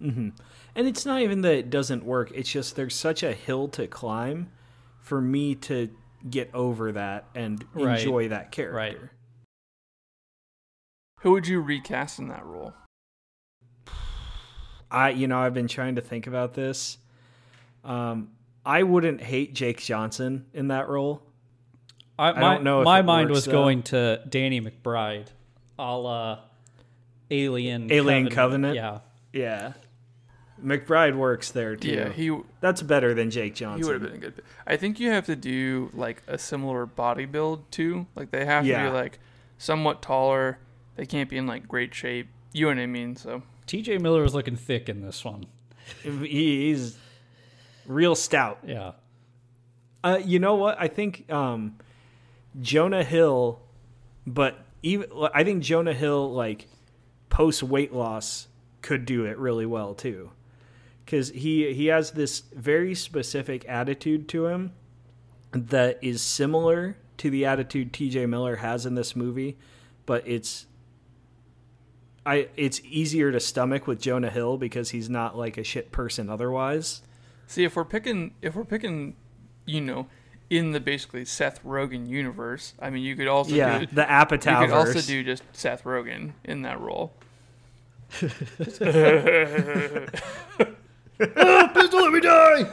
A: And it's not even that it doesn't work, it's just there's such a hill to climb for me to get over that and
C: Right.
A: enjoy that character.
C: Right.
B: Who would you recast in that role?
A: I you know, I've been trying to think about this. Um I wouldn't hate Jake Johnson in that role.
C: I,
A: I
C: my,
A: don't know if
C: my mind
A: works,
C: was
A: though.
C: going to Danny McBride, a la Alien
A: Alien Covenant?
C: Yeah,
A: Yeah. McBride works there too.
B: Yeah, he
A: That's better than Jake Johnson.
B: he
A: Johnson.
B: would have been good. I think you have to do like a similar body build too. Like they have to be like somewhat taller. They can't be in like great shape. You know what I mean? So
C: T.J. Miller is looking thick in this one.
A: He's real stout.
C: Yeah,
A: Uh, you know what? I think um, Jonah Hill, but even I think Jonah Hill like post weight loss could do it really well too, because he he has this very specific attitude to him that is similar to the attitude T.J. Miller has in this movie, but it's. I, it's easier to stomach with Jonah Hill because he's not like a shit person otherwise.
B: see if we're picking if we're picking, you know, in the basically Seth Rogen universe. I mean, you could also
A: Yeah,
B: do,
A: the
B: you could also do just Seth Rogen in that role.
A: Ah, please let me die.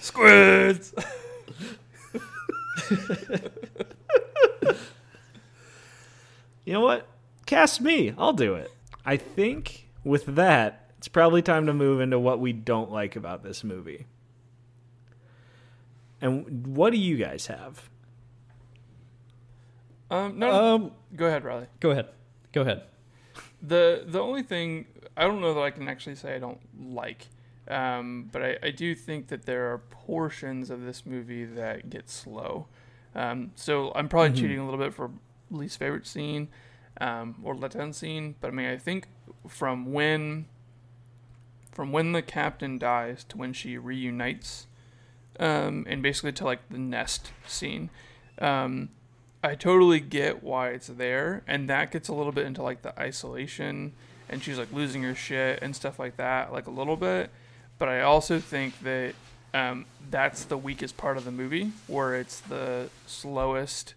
B: Squids.
A: You know what? Cast me. I'll do it. I think with that, it's probably time to move into what we don't like about this movie. And what do you guys have?
B: Um, no,
C: um,
B: go ahead, Riley.
C: go ahead, go ahead.
B: The the only thing I don't know that I can actually say I don't like, um, but I, I do think that there are portions of this movie that get slow. Um, so I'm probably
A: Mhm.
B: cheating a little bit for least favorite scene um, or letdown scene, but I mean I think from when from when the captain dies to when she reunites, um, and basically to like the nest scene. Um, I totally get why it's there, and that gets a little bit into like the isolation, and she's like losing her shit and stuff like that, like a little bit. But I also think that um, that's the weakest part of the movie, where it's the slowest,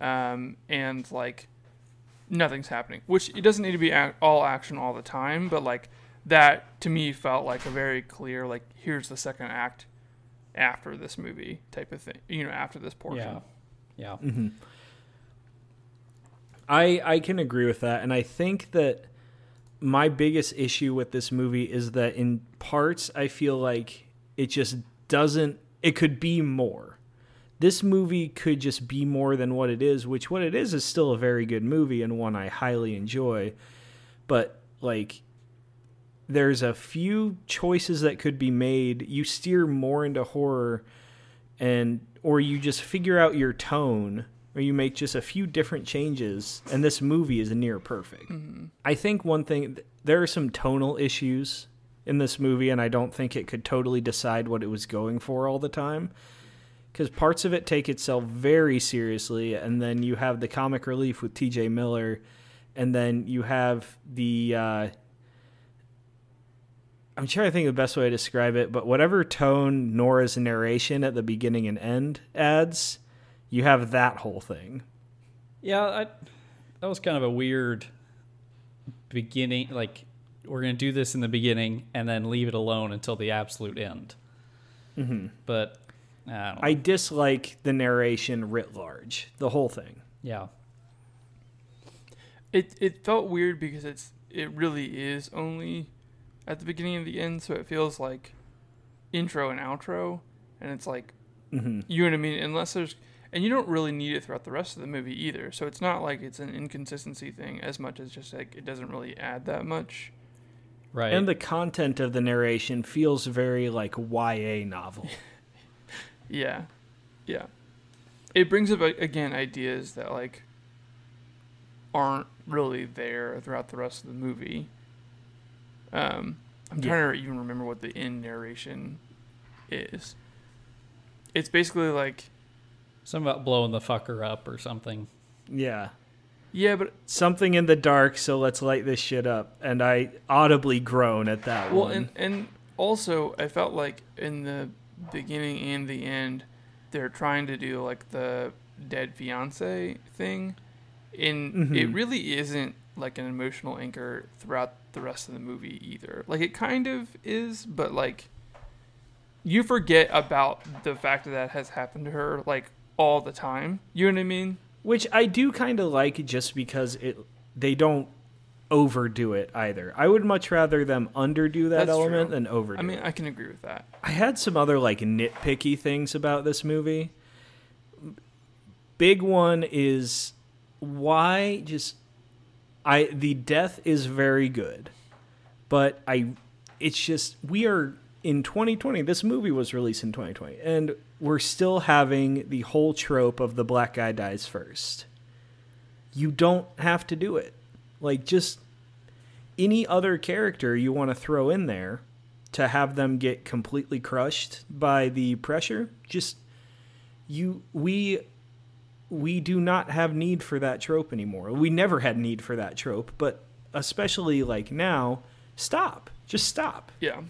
B: um, and like nothing's happening. Which it doesn't need to be ac- all action all the time, but like that to me felt like a very clear like here's the second act after this movie type of thing. You know, after this portion.
C: Yeah, yeah.
A: I I can agree with that, and I think that my biggest issue with this movie is that in parts I feel like it just doesn't. It could be more. This movie could just be more than what it is, which what it is is still a very good movie and one I highly enjoy. But like there's a few choices that could be made. You steer more into horror and or you just figure out your tone or you make just a few different changes and this movie is near perfect. Mm-hmm. I think one thing there are some tonal issues in this movie and I don't think it could totally decide what it was going for all the time cuz parts of it take itself very seriously and then you have the comic relief with TJ Miller and then you have the uh I'm trying to think of the best way to describe it, but whatever tone Nora's narration at the beginning and end adds, you have that whole thing.
C: Yeah, I, that was kind of a weird beginning. Like, we're going to do this in the beginning and then leave it alone until the absolute end. Mm-hmm. But, I.
A: I dislike the narration writ large, the whole thing.
C: yeah.
B: It it felt weird because it's it really is only at the beginning and the end, so it feels like intro and outro, and it's like
A: Mm-hmm.
B: you know what I mean. Unless there's and you don't really need it throughout the rest of the movie either, so it's not like it's an inconsistency thing as much as just like it doesn't really add that much.
C: Right.
A: And the content of the narration feels very like YA novel.
B: Yeah, yeah. It brings up again ideas that like aren't really there throughout the rest of the movie. Um, I'm trying to even remember what the end narration is. It's basically like
C: Something about blowing the fucker up or something.
A: yeah.
B: yeah, but
A: Something in the dark, so let's light this shit up. And I audibly groan at that
B: well,
A: one.
B: Well, and and also I felt like in the beginning and the end, they're trying to do like the dead fiance thing, and it
A: Mhm.
B: really isn't like an emotional anchor throughout the rest of the movie either. Like it kind of is, but like you forget about the fact that that has happened to her like all the time. You know what I mean?
A: Which I do kind of like just because it they don't overdo it either. I would much rather them underdo that
B: That's
A: element
B: true.
A: than overdo it.
B: I mean,
A: it.
B: I can agree with that.
A: I had some other like nitpicky things about this movie. Big one is why just I the death is very good. But I it's just we are in 2020 this movie was released in 2020 and we're still having the whole trope of the black guy dies first. You don't have to do it. Like just any other character you want to throw in there to have them get completely crushed by the pressure just you we we do not have need for that trope anymore we never had need for that trope but especially like now stop just stop
B: Yeah.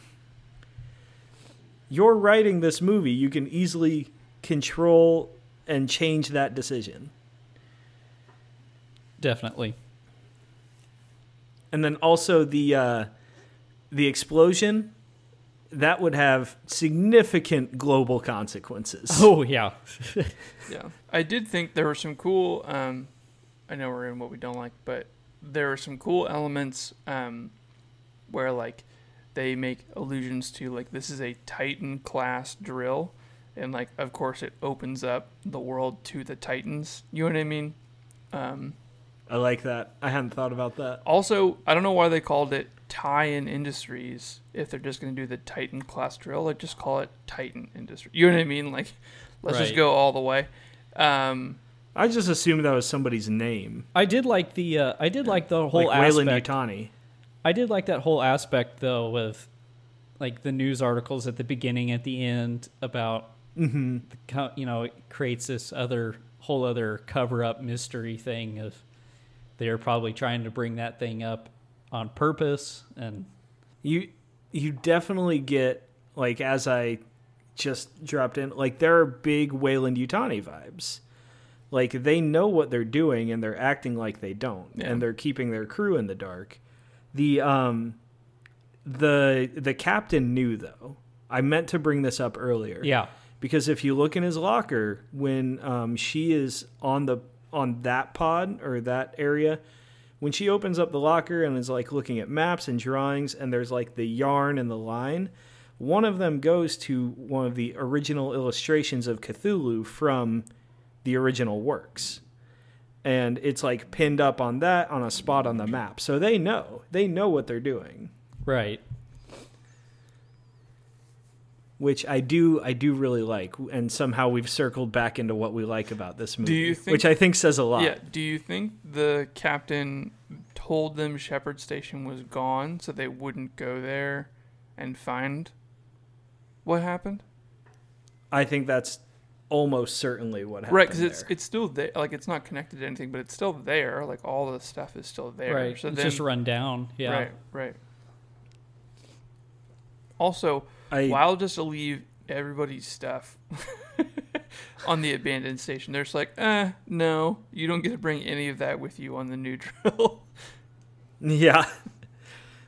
A: you're writing this movie you can easily control and change that decision
C: Definitely.
A: And then also the uh the explosion that would have significant global consequences
C: Oh yeah.
B: Yeah. I did think there were some cool um I know we're in what we don't like, but there were some cool elements um where like they make allusions to like this is a Titan class drill and like of course it opens up the world to the Titans. You know what I mean? Um
A: i like that i hadn't thought about that
B: also, I don't know why they called it Tian Industries if they're just going to do the Titan class drill. Like just call it Titan Industry. You know what I mean? Like let's just go all the way. Um
A: I just assumed that was somebody's name,
C: I did like the uh, I did like the whole
A: like Weyland
C: aspect.
A: Yutani.
C: I did like that whole aspect though with like the news articles at the beginning at the end about
A: Mm-hmm.
C: the, you know it creates this other whole other cover up mystery thing of they're probably trying to bring that thing up on purpose and
A: You you definitely get like as I just dropped in, like there are big Weyland Yutani vibes. Like they know what they're doing and they're acting like they don't,
B: Yeah.
A: and they're keeping their crew in the dark. The um the the captain knew though. I meant to bring this up earlier.
C: yeah
A: because if you look in his locker when um, she is on the on that pod or that area when she opens up the locker and is like looking at maps and drawings and there's like the yarn and the line one of them goes to one of the original illustrations of cthulhu from the original works. And it's like pinned up on that on a spot on the map. So they know. They know what they're doing.
C: Right
A: which I do I do really like, and somehow we've circled back into what we like about this movie,
B: you think-
A: which I think says a lot.
B: Yeah. Do you think the captain told them Shepherd Station was gone so they wouldn't go there and find what happened?
A: I think that's almost certainly what happened.
B: right, because it's it's still there. Like it's not connected to anything, but it's still there. Like all the stuff is still there.
C: right
B: So
C: it's
B: then,
C: just run down yeah
B: Right. Right. Also,
A: I,
B: why I'll just leave everybody's stuff on the abandoned station. They're just like, eh, no, you don't get to bring any of that with you on the new drill.
A: yeah,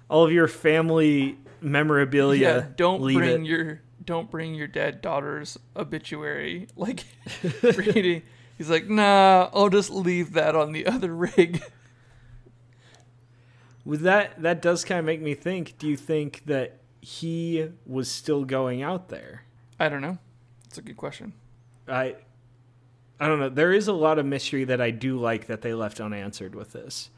A: all of your family memorabilia.
B: yeah, don't bring
A: it.
B: your don't bring your dead daughter's obituary. Like reading, he's like, nah, I'll just leave that on the other rig.
A: With that, that does kind of make me think. Do you think that he was still going out there?
B: I don't know. It's a good question.
A: I, I don't know. There is a lot of mystery that I do like that they left unanswered with this.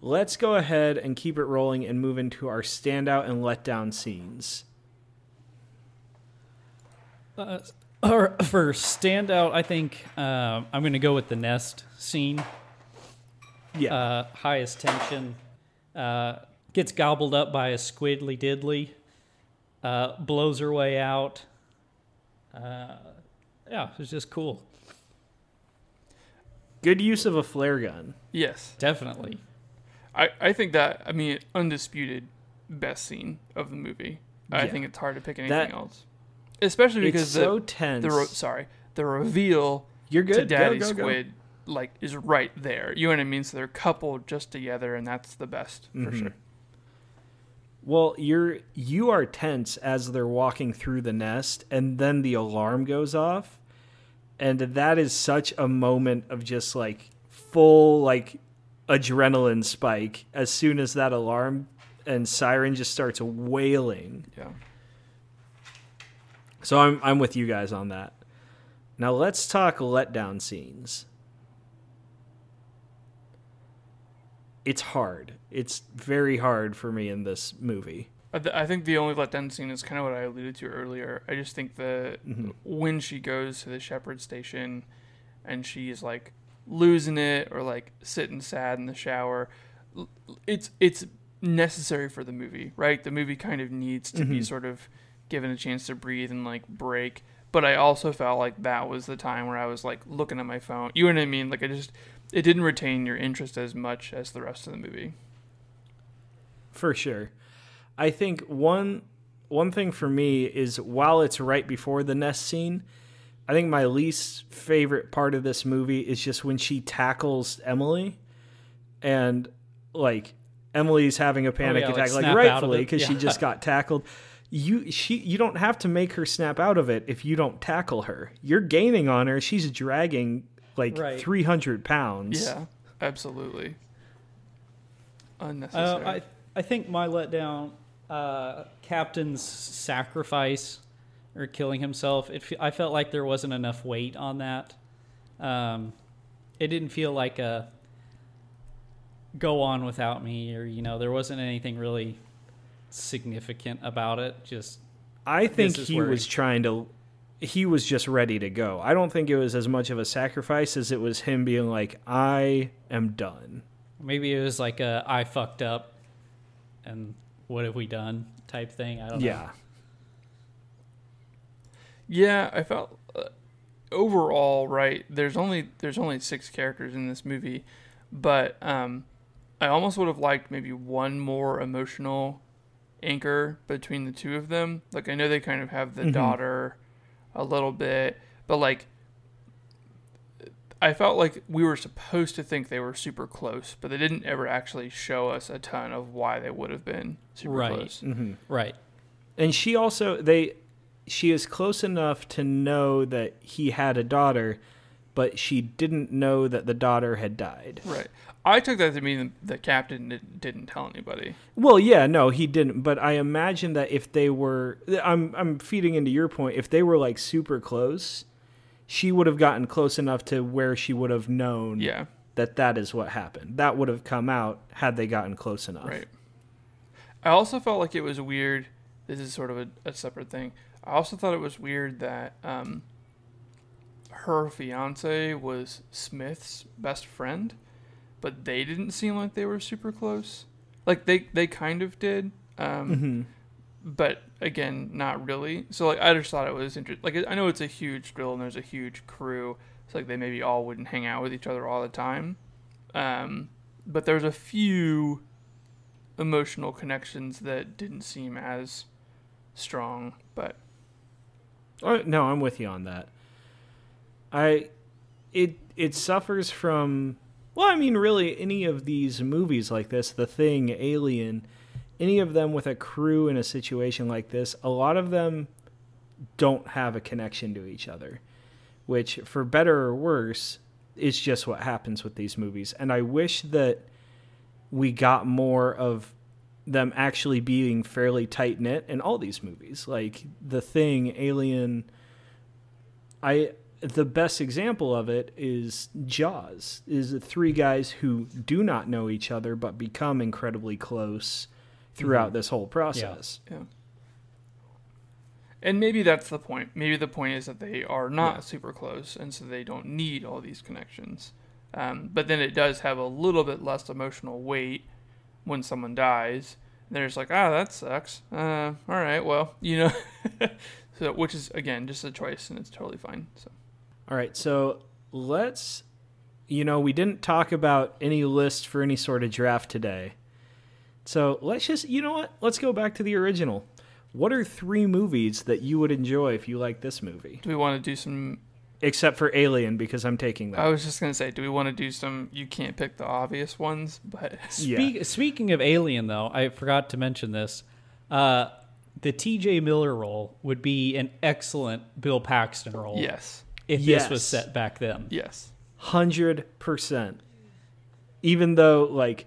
A: Let's go ahead and keep it rolling and move into our standout and letdown scenes.
C: Uh, or for standout, I think um, I'm going to go with the nest scene.
A: Yeah.
C: Uh, highest tension. Uh, gets gobbled up by a squidly diddly. Uh, blows her way out. Uh, yeah, it's just cool.
A: Good use of a flare gun.
B: Yes,
C: Definitely.
B: I I think that I mean undisputed best scene of the movie. I think it's hard to pick anything
A: That-
B: else, especially because
A: it's
B: the
A: so tense.
B: the re- sorry the reveal
A: You're good.
B: to Daddy
A: go, go, go.
B: Squid like is right there. You know what I mean? So they're coupled just together, and that's the best for
A: Mhm.
B: sure.
A: Well, you're you are tense as they're walking through the nest and then the alarm goes off. And that is such a moment of just like full like adrenaline spike as soon as that alarm and siren just starts wailing.
B: Yeah.
A: So I'm I'm with you guys on that. Now let's talk letdown scenes. It's hard. It's very hard for me in this movie.
B: I, th- I think the only letdown scene is kind of what I alluded to earlier. I just think that mm-hmm. when she goes to the shepherd station and she's like losing it or like sitting sad in the shower, it's it's necessary for the movie, right? The movie kind of needs to be mm-hmm. sort of given a chance to breathe and like break. But I also felt like that was the time where I was like looking at my phone. You know what I mean? Like I just it didn't retain your interest as much as the rest of the movie.
A: For sure. I think one one thing for me is while it's right before the nest scene, I think my least favorite part of this movie is just when she tackles Emily and like Emily's having a panic
C: Oh, yeah,
A: attack like,
C: snap out of
A: rightfully
C: it.
A: because she just got tackled. You she you don't have to make her snap out of it if you don't tackle her. You're gaining on her. She's dragging like
C: Right.
A: 300 pounds.
B: Yeah, absolutely.
C: Uh,
B: Unnecessary.
C: I I think my letdown, uh, Captain's sacrifice or killing himself. It I felt like there wasn't enough weight on that. Um, it didn't feel like a go on without me, or you know, there wasn't anything really significant about it. Just
A: I think he
C: where
A: was trying to. He was just ready to go. I don't think it was as much of a sacrifice as it was him being like, "I am done."
C: maybe it was like a I fucked up, and what have we done type thing. I don't know.
A: Yeah,
B: yeah, I felt uh, overall right. There's only there's only six characters in this movie, but um, I almost would have liked maybe one more emotional anchor between the two of them. Like I know they kind of have the
A: Mhm.
B: daughter a little bit, but like I felt like we were supposed to think they were super close, but they didn't ever actually show us a ton of why they would have been super
C: Right.
B: close. Mm-hmm.
C: Right.
A: and she also they. She is close enough to know that he had a daughter, but she didn't know that the daughter had died.
B: Right. I took that to mean the captain did- didn't tell anybody.
A: Well, yeah, no, he didn't. But I imagine that if they were, I'm I'm feeding into your point. If they were like super close, she would have gotten close enough to where she would have known
B: Yeah.
A: that that is what happened. That would have come out had they gotten close enough.
B: Right. I also felt like it was weird. This is sort of a, a separate thing. I also thought it was weird that um, her fiance was Smith's best friend, but they didn't seem like they were super close. Like they they kind of did, um,
A: hmm
B: but again, not really. So like I just thought it was interesting. Like I know it's a huge drill and there's a huge crew. So like they maybe all wouldn't hang out with each other all the time. Um, but there's a few emotional connections that didn't seem as strong. But
A: no, I'm with you on that. I it it suffers from well, I mean really any of these movies like this, The Thing, Alien, any of them with a crew in a situation like this, a lot of them don't have a connection to each other, which for better or worse is just what happens with these movies. And I wish that we got more of them actually being fairly tight knit in all these movies, like The Thing, Alien. I the best example of it is Jaws. Is the three guys who do not know each other but become incredibly close throughout this whole process.
B: yeah. And maybe that's the point. Maybe the point is that they are not
A: Yeah.
B: super close, and so they don't need all these connections. Um, but then it does have a little bit less emotional weight when someone dies. They're just like, ah, that sucks. Uh, all right, well, you know, so which is again just a choice, and it's totally fine. So
A: All right, so let's you know, we didn't talk about any list for any sort of draft today. So let's just you know what? Let's go back to the original. What are three movies that you would enjoy if you like this movie?
B: do we want to do some?
A: Except for Alien, because I'm taking that.
B: I was just gonna say, do we want to do some? You can't pick the obvious ones, but
A: Yeah.
C: Speaking of Alien, though, I forgot to mention this. Uh, the T.J. Miller role would be an excellent Bill Paxton role.
B: Yes.
C: If this was set back then.
B: Yes.
A: Hundred percent. Even though like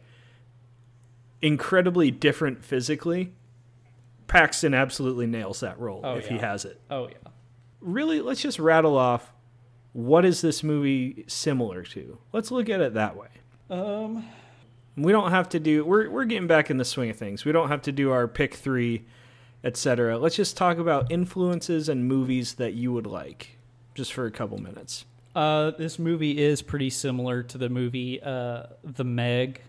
A: incredibly different physically, Paxton absolutely nails that role
C: Oh,
A: if he has it.
C: Oh yeah.
A: Really, let's just rattle off what is this movie similar to. Let's look at it that way.
C: Um.
A: We don't have to do. We're we're getting back in the swing of things. We don't have to do our pick three, etc. Let's just talk about influences and movies that you would like, just for a couple minutes.
C: Uh, this movie is pretty similar to the movie uh, The Meg.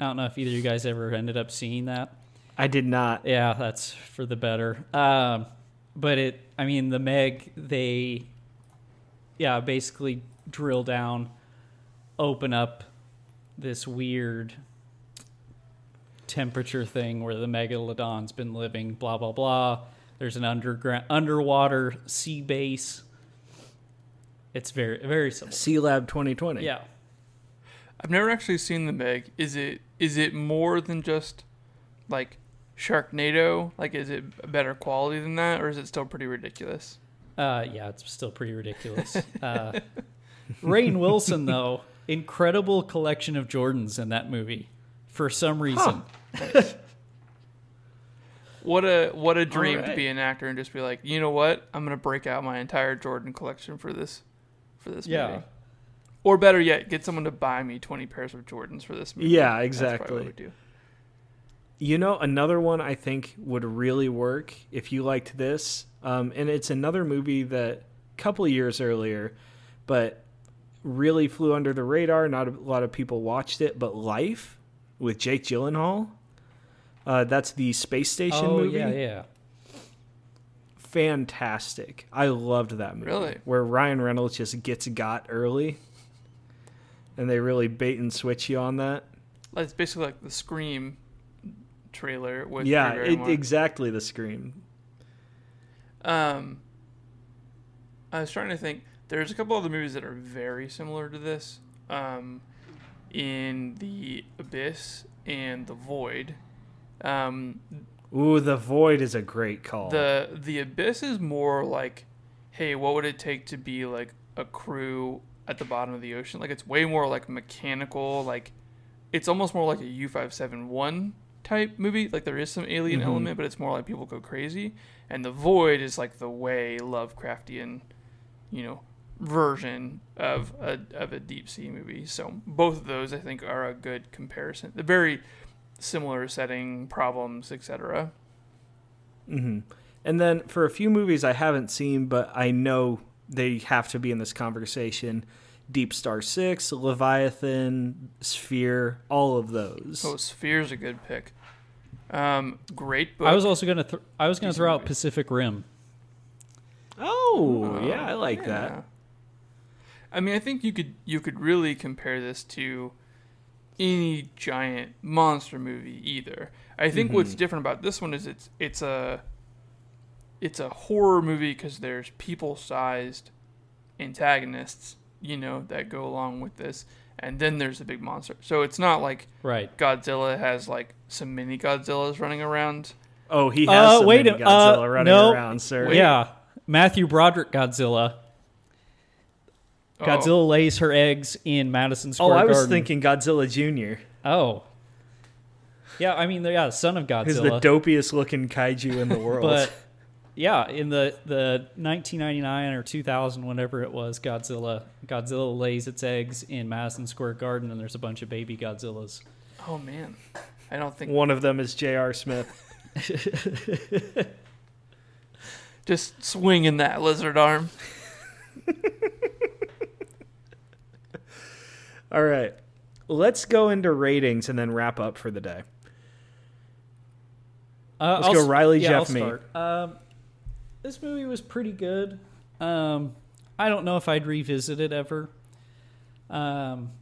C: I don't know if either of you guys ever ended up seeing that.
A: I did not.
C: Yeah, that's for the better. Um, but it, I mean, the Meg, they, yeah, basically drill down, open up this weird temperature thing where the megalodon's been living. Blah blah blah. There's an underground, underwater sea base. It's very, very similar.
A: Sea Lab 2020.
C: Yeah.
B: I've never actually seen the Meg. Is it is it more than just like Sharknado? Like, is it a better quality than that, or is it still pretty ridiculous?
C: Uh, yeah, it's still pretty ridiculous. Uh, Rainn Wilson, though, incredible collection of Jordans in that movie. For some reason,
B: What a what a dream to be an actor and just be like, you know what? I'm gonna break out my entire Jordan collection for this for this
C: Yeah.
B: movie. Or better yet, get someone to buy me 20 pairs of Jordans for this movie.
A: Yeah,
B: That's
A: exactly.
B: what I would do.
A: You know, another one I think would really work if you liked this, um, and it's another movie that a couple of years earlier, but really flew under the radar. Not a lot of people watched it, but Life with Jake Gyllenhaal. Uh, that's the space station
C: oh
A: movie.
C: yeah, yeah.
A: Fantastic. I loved that movie.
B: Really?
A: Where Ryan Reynolds just gets got early, and they really bait and switch you on that.
B: It's basically like the Scream trailer with
A: yeah, it, exactly the scream.
B: Um, I was trying to think. There's a couple other movies that are very similar to this. Um, in the Abyss and the Void. Um,
A: Ooh, The Void is a great call.
B: the the Abyss is more like, hey, what would it take to be like a crew at the bottom of the ocean? Like it's way more like mechanical. Like it's almost more like a U five seven one type movie. Like there is some alien
A: Mhm.
B: element, but it's more like people go crazy. And the Void is like the way Lovecraftian, you know, version of a of a deep sea movie. So both of those I think are a good comparison. They're very similar setting, problems, etc.
A: hmm And then for a few movies I haven't seen, but I know they have to be in this conversation. Deep Star Six, Leviathan, Sphere, all of those.
B: Oh, Sphere's a good pick. Um, great book.
C: I was also gonna th- I was gonna
B: Decent
C: throw out
B: movie.
C: Pacific Rim.
A: Oh,
B: Uh,
A: yeah, I like
B: yeah.
A: that.
B: I mean, I think you could you could really compare this to any giant monster movie either. I think what's
A: Mhm.
B: different about this one is it's it's a it's a horror movie because there's people-sized antagonists, you know, that go along with this, and then there's the big monster. So it's not like
C: Right.
B: Godzilla has like some mini Godzillas running around.
A: Oh, he
C: Uh,
A: has some
C: wait
A: mini Godzilla
C: uh,
A: running
C: no.
A: around, sir.
C: Yeah. Matthew Broderick Godzilla.
B: Oh,
C: Godzilla lays her eggs in Madison Square.
A: Oh,
C: Square
A: I was
C: Garden.
A: thinking Godzilla Jr.,
C: Oh. Yeah, I mean, yeah, son of
A: who's the
C: Godzilla.
A: dopiest looking kaiju in the world.
C: but yeah, in the the 1999 or 2000, whenever it was, Godzilla Godzilla lays its eggs in Madison Square Garden, and there's a bunch of baby Godzillas.
B: Oh man, I don't think
A: One of them is J.R. Smith.
B: just swinging that lizard arm.
A: All right. Let's go into ratings and then wrap up for the day.
C: Uh,
A: Let's
C: I'll
A: go
C: s-
A: Riley,
C: yeah,
A: Jeff,
C: I'll
A: me.
C: start. Um, this movie was pretty good. Um, I don't know if I'd revisit it ever. Um,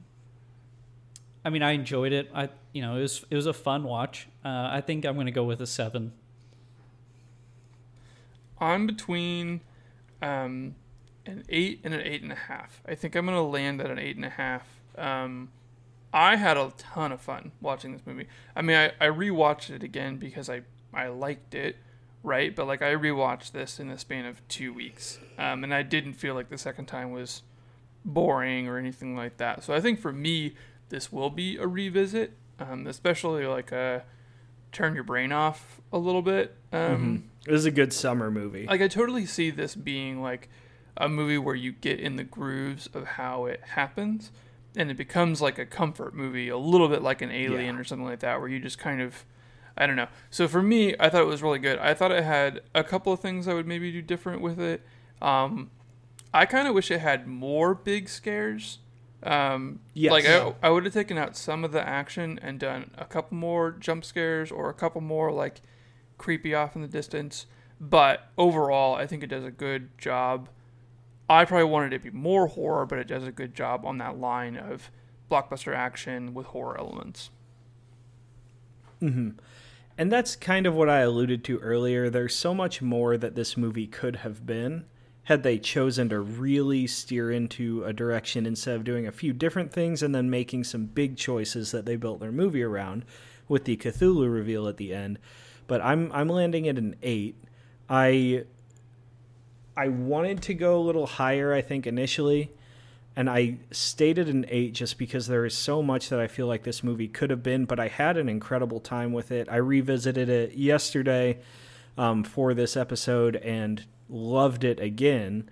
C: I mean, I enjoyed it. I, you know, it was it was a fun watch. Uh, I think I'm going to go with a seven.
B: I'm between um, an eight and an eight and a half. I think I'm gonna land at an eight and a half. Um, I had a ton of fun watching this movie. I mean, I, I rewatched it again because I I liked it, right? But like I rewatched this in the span of two weeks, um, and I didn't feel like the second time was boring or anything like that. So I think for me, this will be a revisit, um, especially like a turn your brain off a little bit. Um,
A: mm-hmm. It was a good summer movie.
B: Like I totally see this being like a movie where you get in the grooves of how it happens and it becomes like a comfort movie, a little bit like an alien yeah. or something like that, where you just kind of I don't know. So for me, I thought it was really good. I thought it had a couple of things I would maybe do different with it. Um, I kind of wish it had more big scares. Um, yes. Like I, I would have taken out some of the action and done a couple more jump scares or a couple more like creepy off in the distance. But overall, I think it does a good job. I probably wanted it to be more horror, but it does a good job on that line of blockbuster action with horror elements.
A: Mm-hmm. And that's kind of what I alluded to earlier. There's so much more that this movie could have been had they chosen to really steer into a direction instead of doing a few different things and then making some big choices that they built their movie around with the Cthulhu reveal at the end. But I'm I'm landing at an 8. I I wanted to go a little higher I think initially and I stated an eight just because there is so much that I feel like this movie could have been, but I had an incredible time with it. I revisited it yesterday um, for this episode and loved it again.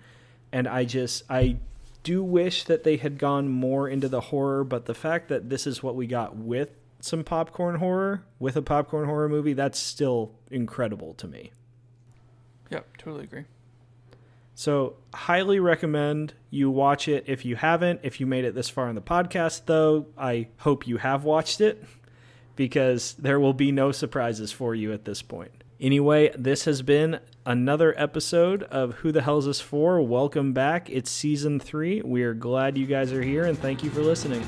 A: And I just, I do wish that they had gone more into the horror, but the fact that this is what we got with some popcorn horror, with a popcorn horror movie, that's still incredible to me.
B: Yep, totally agree.
A: So, highly recommend you watch it if you haven't. If you made it this far in the podcast, though, I hope you have watched it because there will be no surprises for you at this point. Anyway, this has been another episode of Who the Hell's This For? Welcome back. It's season three. We are glad you guys are here and thank you for listening.